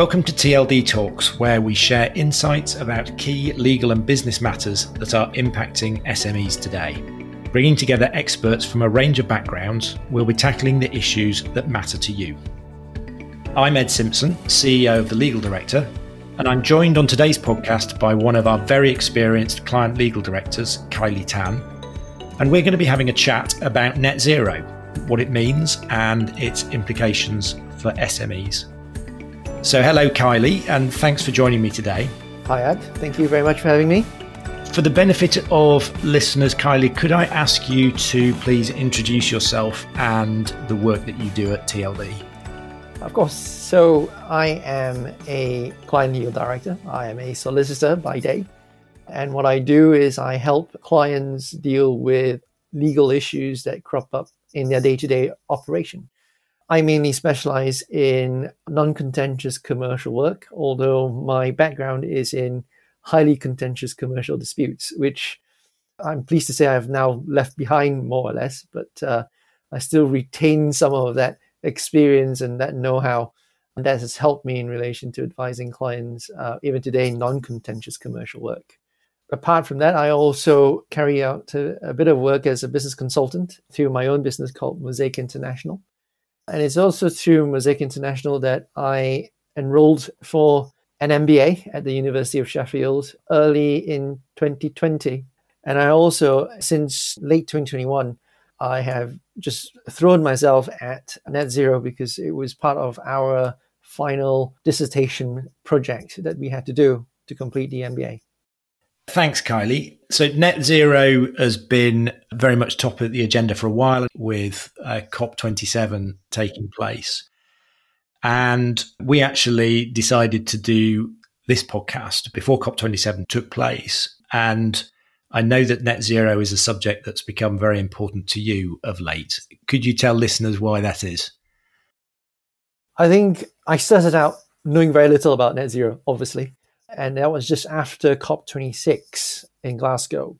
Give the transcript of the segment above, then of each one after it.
Welcome to TLD Talks, where we share insights about key legal and business matters that are impacting SMEs today. Bringing together experts from a range of backgrounds, we'll be tackling the issues that matter to you. I'm Ed Simpson, CEO of The Legal Director, and I'm joined on today's podcast by one of our very experienced client legal directors, Kiley Tan. And we're going to be having a chat about net zero, what it means, and its implications for SMEs. So, hello, Kiley, and thanks for joining me today. Hi, Ed. Thank you very much for having me. For the benefit of listeners, Kiley, could I ask you to please introduce yourself and the work that you do at TLD? Of course. So, I am a client legal director. I am a solicitor by day. And what I do is I help clients deal with legal issues that crop up in their day to day operation. I mainly specialize in non contentious commercial work, although my background is in highly contentious commercial disputes, which I'm pleased to say I've now left behind more or less, but uh, I still retain some of that experience and that know how. And that has helped me in relation to advising clients, uh, even today, non contentious commercial work. Apart from that, I also carry out a, a bit of work as a business consultant through my own business called Mosaic International and it's also through Mosaic International that I enrolled for an MBA at the University of Sheffield early in 2020. And I also, since late 2021, I have just thrown myself at net zero because it was part of our final dissertation project that we had to do to complete the MBA. Thanks, Kiley. So, net zero has been very much top of the agenda for a while with uh, COP27 taking place. And we actually decided to do this podcast before COP27 took place. And I know that net zero is a subject that's become very important to you of late. Could you tell listeners why that is? I think I started out knowing very little about net zero, obviously and that was just after COP26 in Glasgow.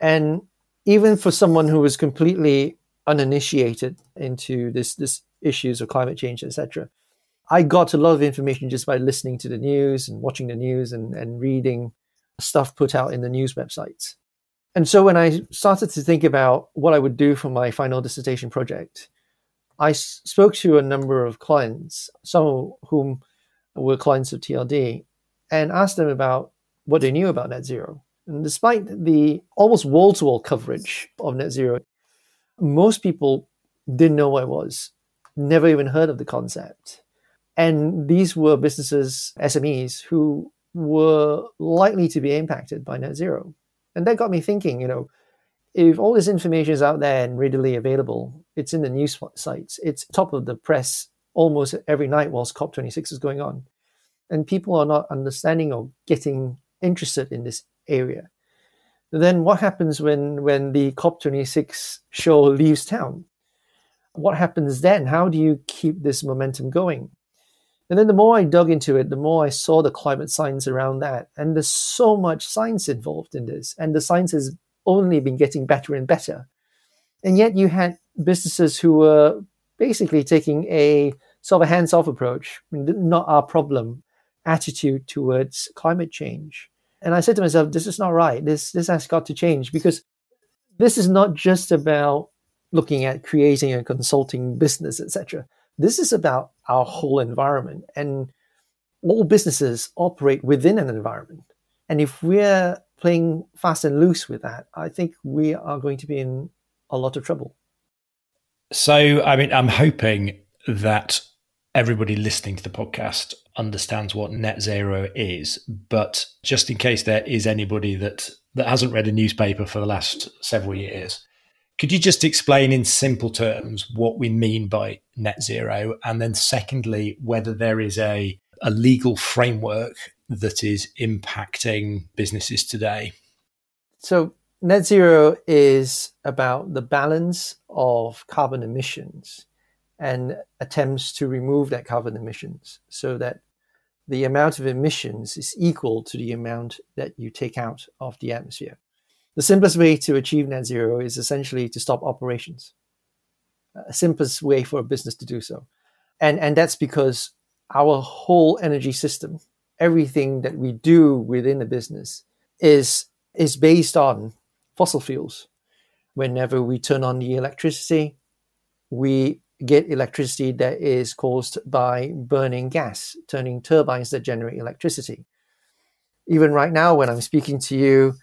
And even for someone who was completely uninitiated into this this issues of climate change, etc., I got a lot of information just by listening to the news and watching the news and, and reading stuff put out in the news websites. And so when I started to think about what I would do for my final dissertation project, I spoke to a number of clients, some of whom were clients of TLD, and asked them about what they knew about net zero. And despite the almost wall to wall coverage of net zero, most people didn't know what it was, never even heard of the concept. And these were businesses, SMEs, who were likely to be impacted by net zero. And that got me thinking, you know, if all this information is out there and readily available, it's in the news sites, it's top of the press almost every night whilst COP26 is going on and people are not understanding or getting interested in this area. Then what happens when, when the COP26 show leaves town? What happens then? How do you keep this momentum going? And then the more I dug into it, the more I saw the climate science around that. And there's so much science involved in this. And the science has only been getting better and better. And yet you had businesses who were basically taking a sort of a hands off approach, not our problem attitude towards climate change. And I said to myself, this is not right. This this has got to change because this is not just about looking at creating a consulting business, etc. This is about our whole environment. And all businesses operate within an environment. And if we're playing fast and loose with that, I think we are going to be in a lot of trouble. So, I mean, I'm hoping that everybody listening to the podcast understands what net zero is. But just in case there is anybody that, that hasn't read a newspaper for the last several years, could you just explain in simple terms what we mean by net zero? And then, secondly, whether there is a, a legal framework that is impacting businesses today? So, net zero is about the balance of carbon emissions and attempts to remove that carbon emissions so that the amount of emissions is equal to the amount that you take out of the atmosphere. The simplest way to achieve net zero is essentially to stop operations. Uh, a simplest way for a business to do so. And, and that's because our whole energy system, everything that we do within the business is is based on fossil fuels. Whenever we turn on the electricity, we get electricity that is caused by burning gas, turning turbines that generate electricity. Even right now, when I'm speaking to you,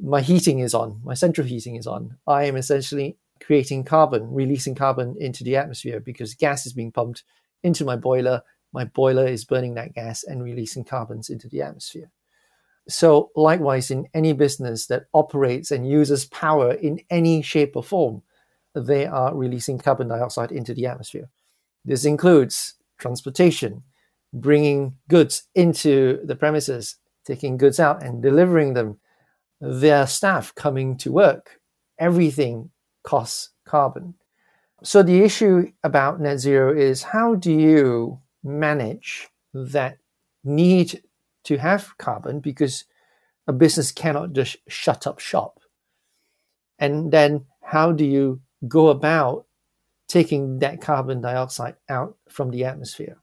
my heating is on, my central heating is on. I am essentially creating carbon, releasing carbon into the atmosphere because gas is being pumped into my boiler. My boiler is burning that gas and releasing carbons into the atmosphere. So, likewise, in any business that operates and uses power in any shape or form, they are releasing carbon dioxide into the atmosphere. This includes transportation, bringing goods into the premises, taking goods out and delivering them, their staff coming to work. Everything costs carbon. So the issue about net zero is how do you manage that need to have carbon because a business cannot just shut up shop. And then how do you go about taking that carbon dioxide out from the atmosphere?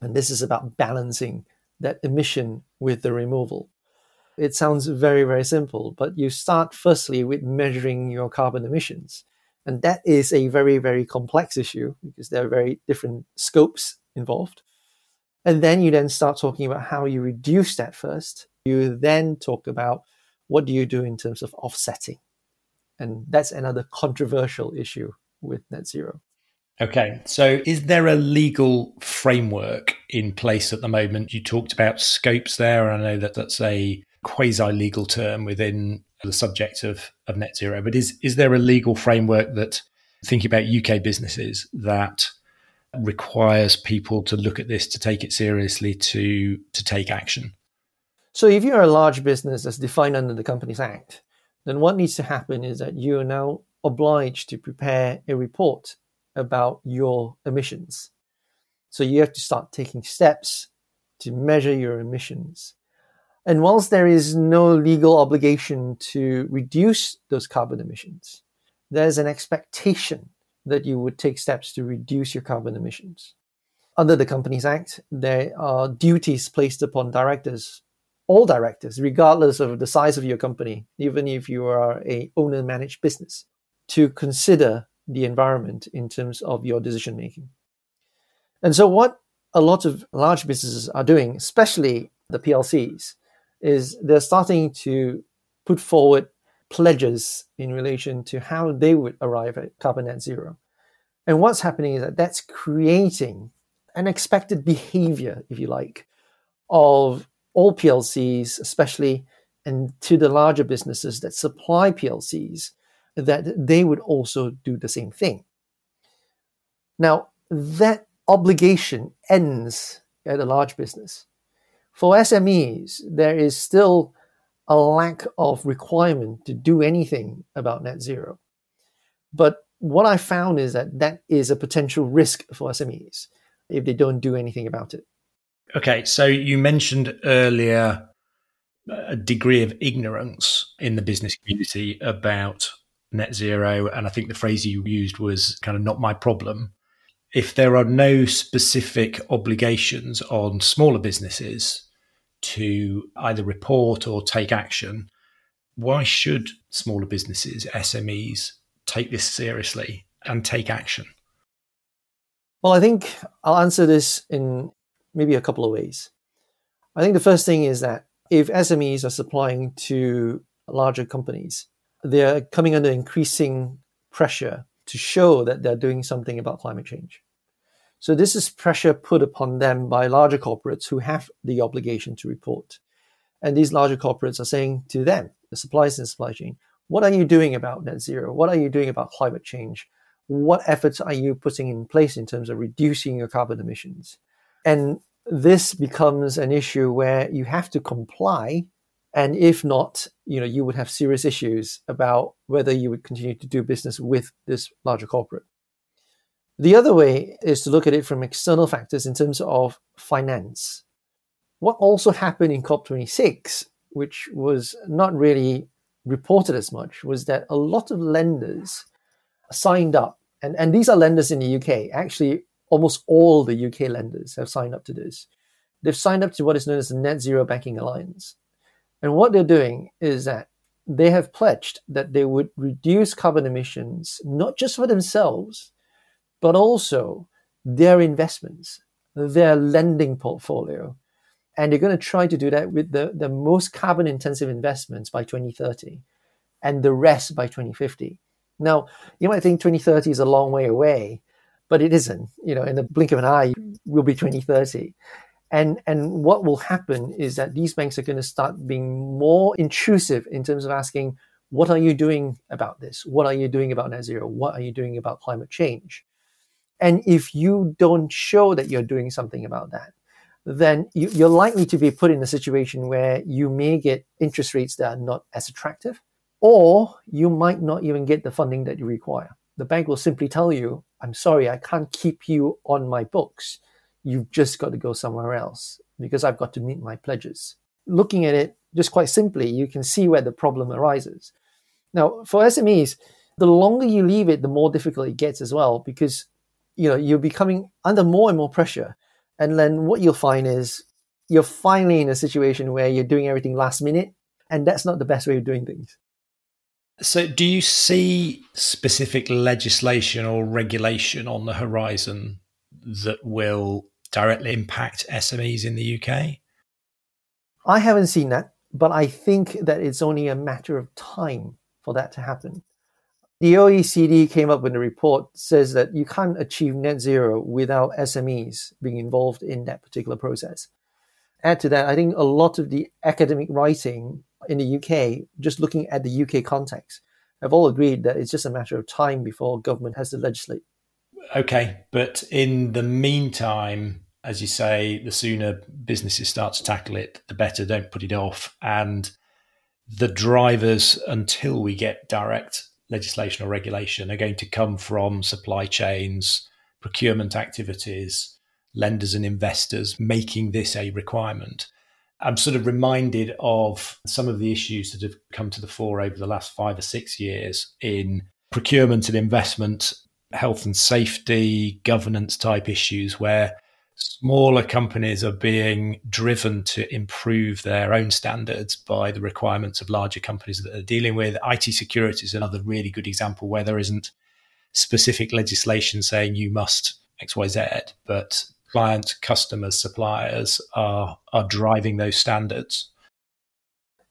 And this is about balancing that emission with the removal. It sounds very, very simple, but you start firstly with measuring your carbon emissions. And that is a very, very complex issue because there are very different scopes involved. And then you then start talking about how you reduce that first. You then talk about what do you do in terms of offsetting. And that's another controversial issue with net zero. Okay, so is there a legal framework in place at the moment? You talked about scopes there, and I know that that's a quasi legal term within the subject of, of net zero, but is, is there a legal framework that, thinking about UK businesses, that requires people to look at this, to take it seriously, to to take action. So, if you're a large business as defined under the Companies Act, then what needs to happen is that you are now obliged to prepare a report about your emissions. So, you have to start taking steps to measure your emissions. And whilst there is no legal obligation to reduce those carbon emissions, there's an expectation that you would take steps to reduce your carbon emissions. Under the Companies Act, there are duties placed upon directors, all directors, regardless of the size of your company, even if you are a owner managed business, to consider the environment in terms of your decision making. And so, what a lot of large businesses are doing, especially the PLCs, is they're starting to put forward pledges in relation to how they would arrive at carbon net zero. And what's happening is that that's creating an expected behavior, if you like, of all PLCs, especially and to the larger businesses that supply PLCs, that they would also do the same thing. Now, that obligation ends at a large business. For SMEs, there is still a lack of requirement to do anything about net zero. But what I found is that that is a potential risk for SMEs if they don't do anything about it. Okay, so you mentioned earlier a degree of ignorance in the business community about net zero, and I think the phrase you used was kind of not my problem. If there are no specific obligations on smaller businesses to either report or take action, why should smaller businesses, SMEs, take this seriously and take action? Well, I think I'll answer this in maybe a couple of ways. I think the first thing is that if SMEs are supplying to larger companies, they're coming under increasing pressure to show that they're doing something about climate change. So this is pressure put upon them by larger corporates who have the obligation to report. And these larger corporates are saying to them, the suppliers in the supply chain, what are you doing about net zero? What are you doing about climate change? What efforts are you putting in place in terms of reducing your carbon emissions? And this becomes an issue where you have to comply. And if not, you know, you would have serious issues about whether you would continue to do business with this larger corporate. The other way is to look at it from external factors in terms of finance. What also happened in COP26, which was not really reported as much was that a lot of lenders signed up, and, and these are lenders in the UK. Actually, almost all the UK lenders have signed up to this. They've signed up to what is known as the Net Zero Banking Alliance. And what they're doing is that they have pledged that they would reduce carbon emissions, not just for themselves, but also their investments, their lending portfolio. And they're going to try to do that with the, the most carbon intensive investments by 2030 and the rest by 2050. Now, you might think 2030 is a long way away, but it isn't. You know, in the blink of an eye, mm. will be 2030. And, and what will happen is that these banks are going to start being more intrusive in terms of asking, what are you doing about this? What are you doing about net zero? What are you doing about climate change? And if you don't show that you're doing something about that, then you, are likely to be put in a situation where you may get interest rates that are not as attractive, or you might not even get the funding that you require. The bank will simply tell you, I'm sorry, I can't keep you on my books. You've just got to go somewhere else because I've got to meet my pledges. Looking at it just quite simply, you can see where the problem arises. Now, for SMEs, the longer you leave it, the more difficult it gets as well because you know you're becoming under more and more pressure. And then what you'll find is you're finally in a situation where you're doing everything last minute, and that's not the best way of doing things. So, do you see specific legislation or regulation on the horizon that will directly impact SMEs in the UK? I haven't seen that, but I think that it's only a matter of time for that to happen. The OECD came up with a report says that you can't achieve net zero without SMEs being involved in that particular process. Add to that, I think a lot of the academic writing in the UK, just looking at the UK context, have all agreed that it's just a matter of time before government has to legislate. Okay, but in the meantime, as you say, the sooner businesses start to tackle it, the better. Don't put it off. And the drivers, until we get direct legislation or regulation, are going to come from supply chains, procurement activities, lenders and investors making this a requirement. I'm sort of reminded of some of the issues that have come to the fore over the last five or six years in procurement and investment, health and safety, governance type issues, where smaller companies are being driven to improve their own standards by the requirements of larger companies that they're dealing with. IT security is another really good example where there isn't specific legislation saying you must XYZ, but clients, customers, suppliers are are driving those standards.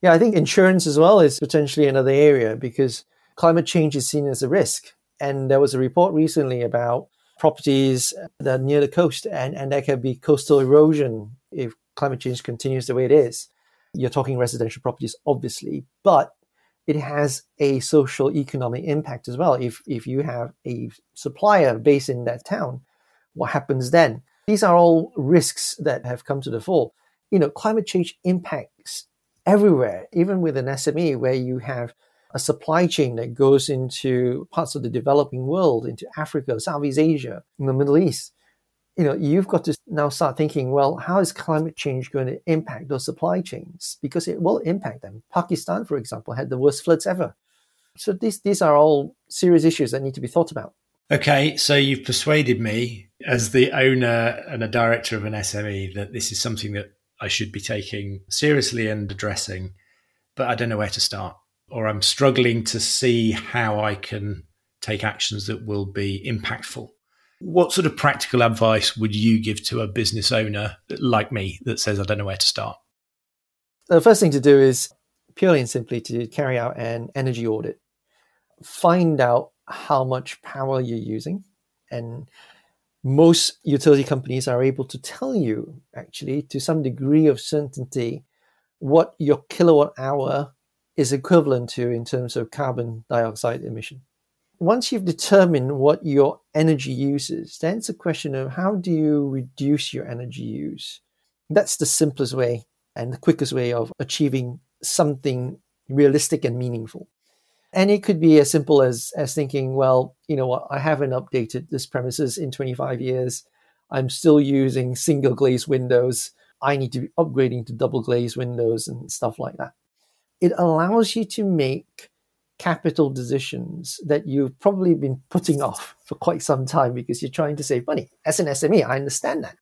Yeah, I think insurance as well is potentially another area because climate change is seen as a risk. And there was a report recently about properties that are near the coast, and, and there can be coastal erosion if climate change continues the way it is. You're talking residential properties, obviously, but it has a social economic impact as well. If if you have a supplier based in that town, what happens then? These are all risks that have come to the fore. You know, climate change impacts everywhere, even with an SME where you have a supply chain that goes into parts of the developing world, into Africa, Southeast Asia, in the Middle East. You know, you've got to now start thinking, well, how is climate change going to impact those supply chains? Because it will impact them. Pakistan, for example, had the worst floods ever. So these these are all serious issues that need to be thought about. Okay, so you've persuaded me as the owner and a director of an SME that this is something that I should be taking seriously and addressing, but I don't know where to start, or I'm struggling to see how I can take actions that will be impactful. What sort of practical advice would you give to a business owner like me that says, I don't know where to start? The first thing to do is purely and simply to carry out an energy audit. Find out how much power you're using. And most utility companies are able to tell you, actually, to some degree of certainty, what your kilowatt hour is equivalent to in terms of carbon dioxide emission. Once you've determined what your energy use is, then it's a question of how do you reduce your energy use? That's the simplest way and the quickest way of achieving something realistic and meaningful. And it could be as simple as as thinking, well, you know what, I haven't updated this premises in 25 years. I'm still using single glaze windows. I need to be upgrading to double glaze windows and stuff like that. It allows you to make capital decisions that you've probably been putting off for quite some time because you're trying to save money. As an SME, I understand that.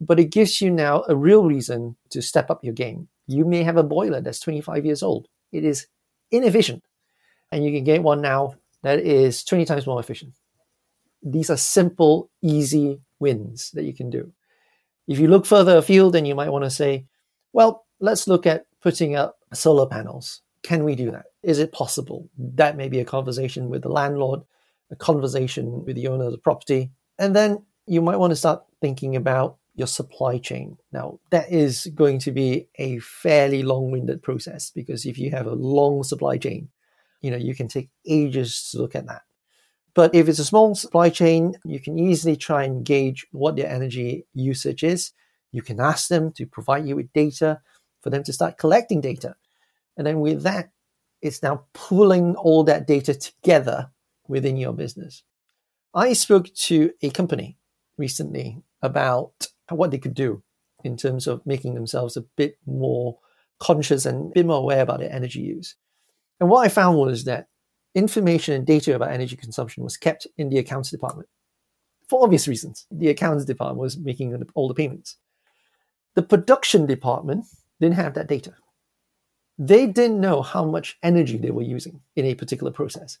But it gives you now a real reason to step up your game. You may have a boiler that's 25 years old. It is inefficient. And you can get one now that is 20 times more efficient. These are simple, easy wins that you can do. If you look further afield, then you might want to say, well, let's look at putting up solar panels. Can we do that? Is it possible? That may be a conversation with the landlord, a conversation with the owner of the property. And then you might want to start thinking about your supply chain. Now, that is going to be a fairly long winded process because if you have a long supply chain, you know, you can take ages to look at that. But if it's a small supply chain, you can easily try and gauge what their energy usage is. You can ask them to provide you with data for them to start collecting data. And then with that, it's now pulling all that data together within your business. I spoke to a company recently about what they could do in terms of making themselves a bit more conscious and a bit more aware about their energy use. And what I found was that information and data about energy consumption was kept in the accounts department for obvious reasons. The accounts department was making all the payments. The production department didn't have that data. They didn't know how much energy they were using in a particular process.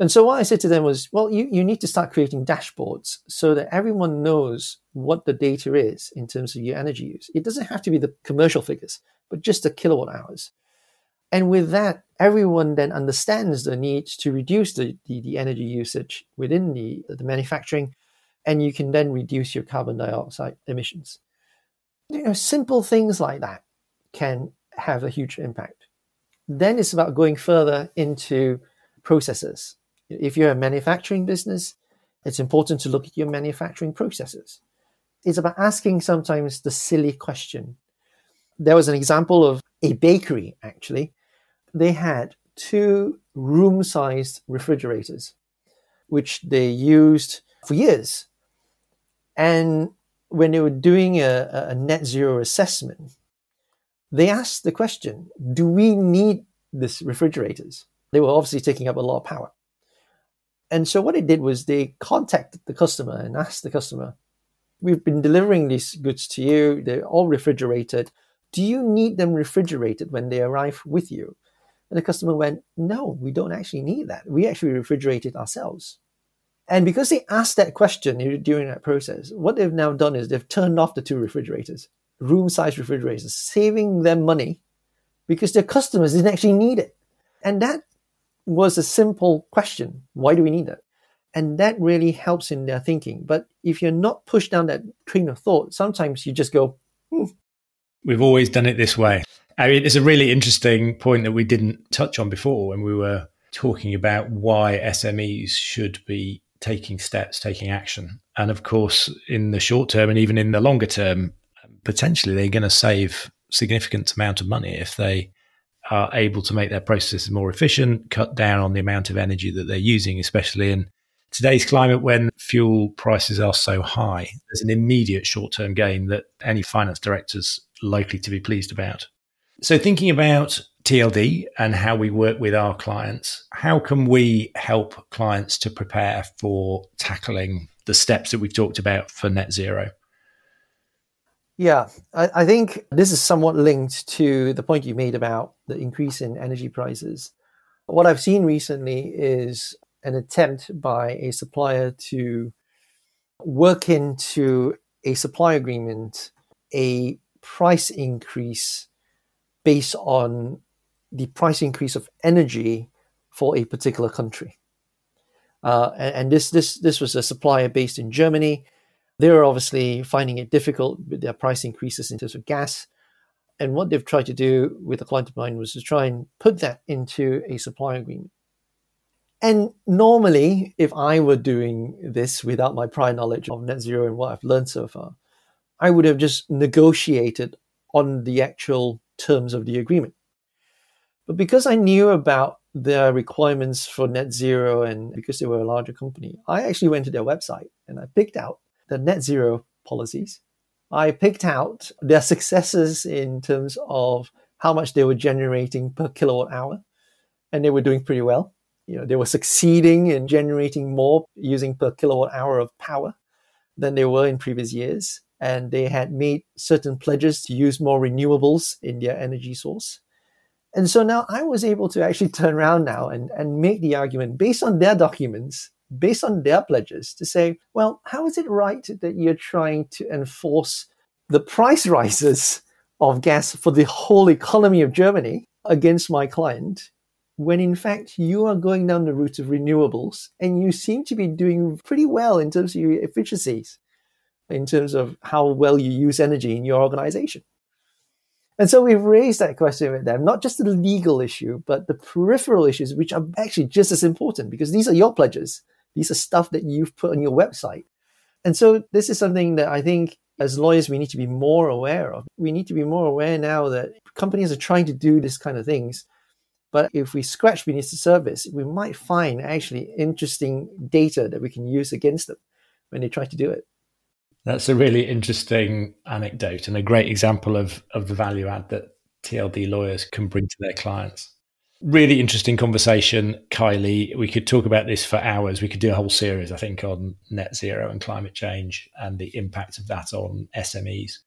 And so what I said to them was, well, you, you need to start creating dashboards so that everyone knows what the data is in terms of your energy use. It doesn't have to be the commercial figures, but just the kilowatt hours. And with that, everyone then understands the need to reduce the, the, the energy usage within the, the manufacturing, and you can then reduce your carbon dioxide emissions. You know, simple things like that can have a huge impact. Then it's about going further into processes. If you're a manufacturing business, it's important to look at your manufacturing processes. It's about asking sometimes the silly question. There was an example of a bakery, actually, they had two room sized refrigerators, which they used for years. And when they were doing a, a net zero assessment, they asked the question do we need these refrigerators? They were obviously taking up a lot of power. And so what they did was they contacted the customer and asked the customer, We've been delivering these goods to you, they're all refrigerated. Do you need them refrigerated when they arrive with you? And the customer went, no, we don't actually need that. We actually refrigerate it ourselves. And because they asked that question during that process, what they've now done is they've turned off the two refrigerators, room size refrigerators, saving them money because their customers didn't actually need it. And that was a simple question. Why do we need that? And that really helps in their thinking. But if you're not pushed down that train of thought, sometimes you just go, hmm. We've always done it this way. I mean, it's a really interesting point that we didn't touch on before when we were talking about why SMEs should be taking steps, taking action. And of course, in the short term and even in the longer term, potentially they're going to save significant amount of money if they are able to make their processes more efficient, cut down on the amount of energy that they're using, especially in today's climate when fuel prices are so high. There's an immediate short term gain that any finance director's likely to be pleased about. So, thinking about TLD and how we work with our clients, how can we help clients to prepare for tackling the steps that we've talked about for net zero? Yeah, I, I, think this is somewhat linked to the point you made about the increase in energy prices. What I've seen recently is an attempt by a supplier to work into a supply agreement a price increase based on the price increase of energy for a particular country. Uh, and, and, this this this was a supplier based in Germany. They were obviously finding it difficult with their price increases in terms of gas. And what they've tried to do with a client of mine was to try and put that into a supply agreement. And normally, if I were doing this without my prior knowledge of net zero and what I've learned so far, I would have just negotiated on the actual terms of the agreement. But because I knew about their requirements for net zero and because they were a larger company, I actually went to their website and I picked out the net zero policies. I picked out their successes in terms of how much they were generating per kilowatt hour. and they were doing pretty well. You know, they were succeeding in generating more using per kilowatt hour of power than they were in previous years. And they had made certain pledges to use more renewables in their energy source. And so now I was able to actually turn around now and, and make the argument based on their documents, based on their pledges, to say, well, how is it right that you're trying to enforce the price rises of gas for the whole economy of Germany against my client when in fact you are going down the route of renewables and you seem to be doing pretty well in terms of your efficiencies, in terms of how well you use energy in your organization. And so we've raised that question with them, not just the legal issue, but the peripheral issues, which are actually just as important because these are your pledges. These are stuff that you've put on your website. And so this is something that I think as lawyers, we need to be more aware of. We need to be more aware now that companies are trying to do this kind of things. But if we scratch beneath the surface, we might find actually interesting data that we can use against them when they try to do it. That's a really interesting anecdote and a great example of, of the value add that TLD lawyers can bring to their clients. Really interesting conversation, Kiley. We could talk about this for hours. We could do a whole series, I think, on net zero and climate change and the impact of that on SMEs.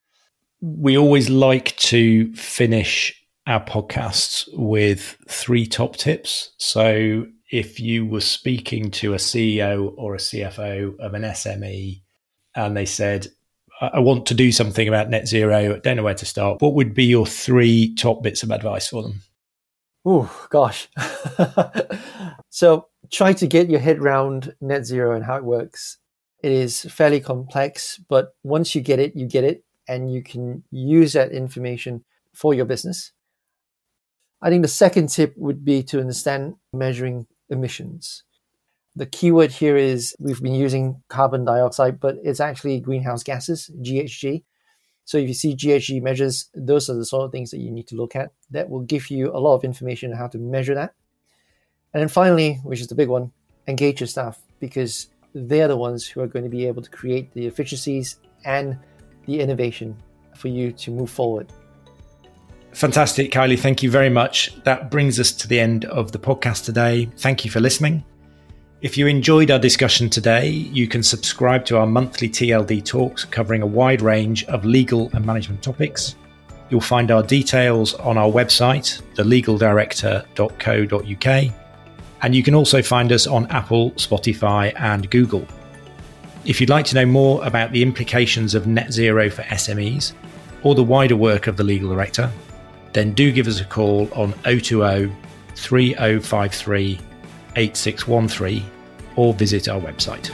We always like to finish our podcasts with three top tips. So if you were speaking to a CEO or a CFO of an SME and they said, I want to do something about net zero, I don't know where to start, what would be your three top bits of advice for them? Oh, gosh. so try to get your head around net zero and how it works. It is fairly complex, but once you get it, you get it, and you can use that information for your business. I think the second tip would be to understand measuring emissions. The keyword here is we've been using carbon dioxide, but it's actually greenhouse gases, GHG. So if you see GHG measures, those are the sort of things that you need to look at. That will give you a lot of information on how to measure that. And then finally, which is the big one, engage your staff because they're the ones who are going to be able to create the efficiencies and the innovation for you to move forward. Fantastic, Kiley. Thank you very much. That brings us to the end of the podcast today. Thank you for listening. If you enjoyed our discussion today, you can subscribe to our monthly TLD talks covering a wide range of legal and management topics. You'll find our details on our website, thelegaldirector.co.uk, and you can also find us on Apple, Spotify, and Google. If you'd like to know more about the implications of net zero for SMEs or the wider work of the Legal Director, then do give us a call on 020 3053 8613 or visit our website.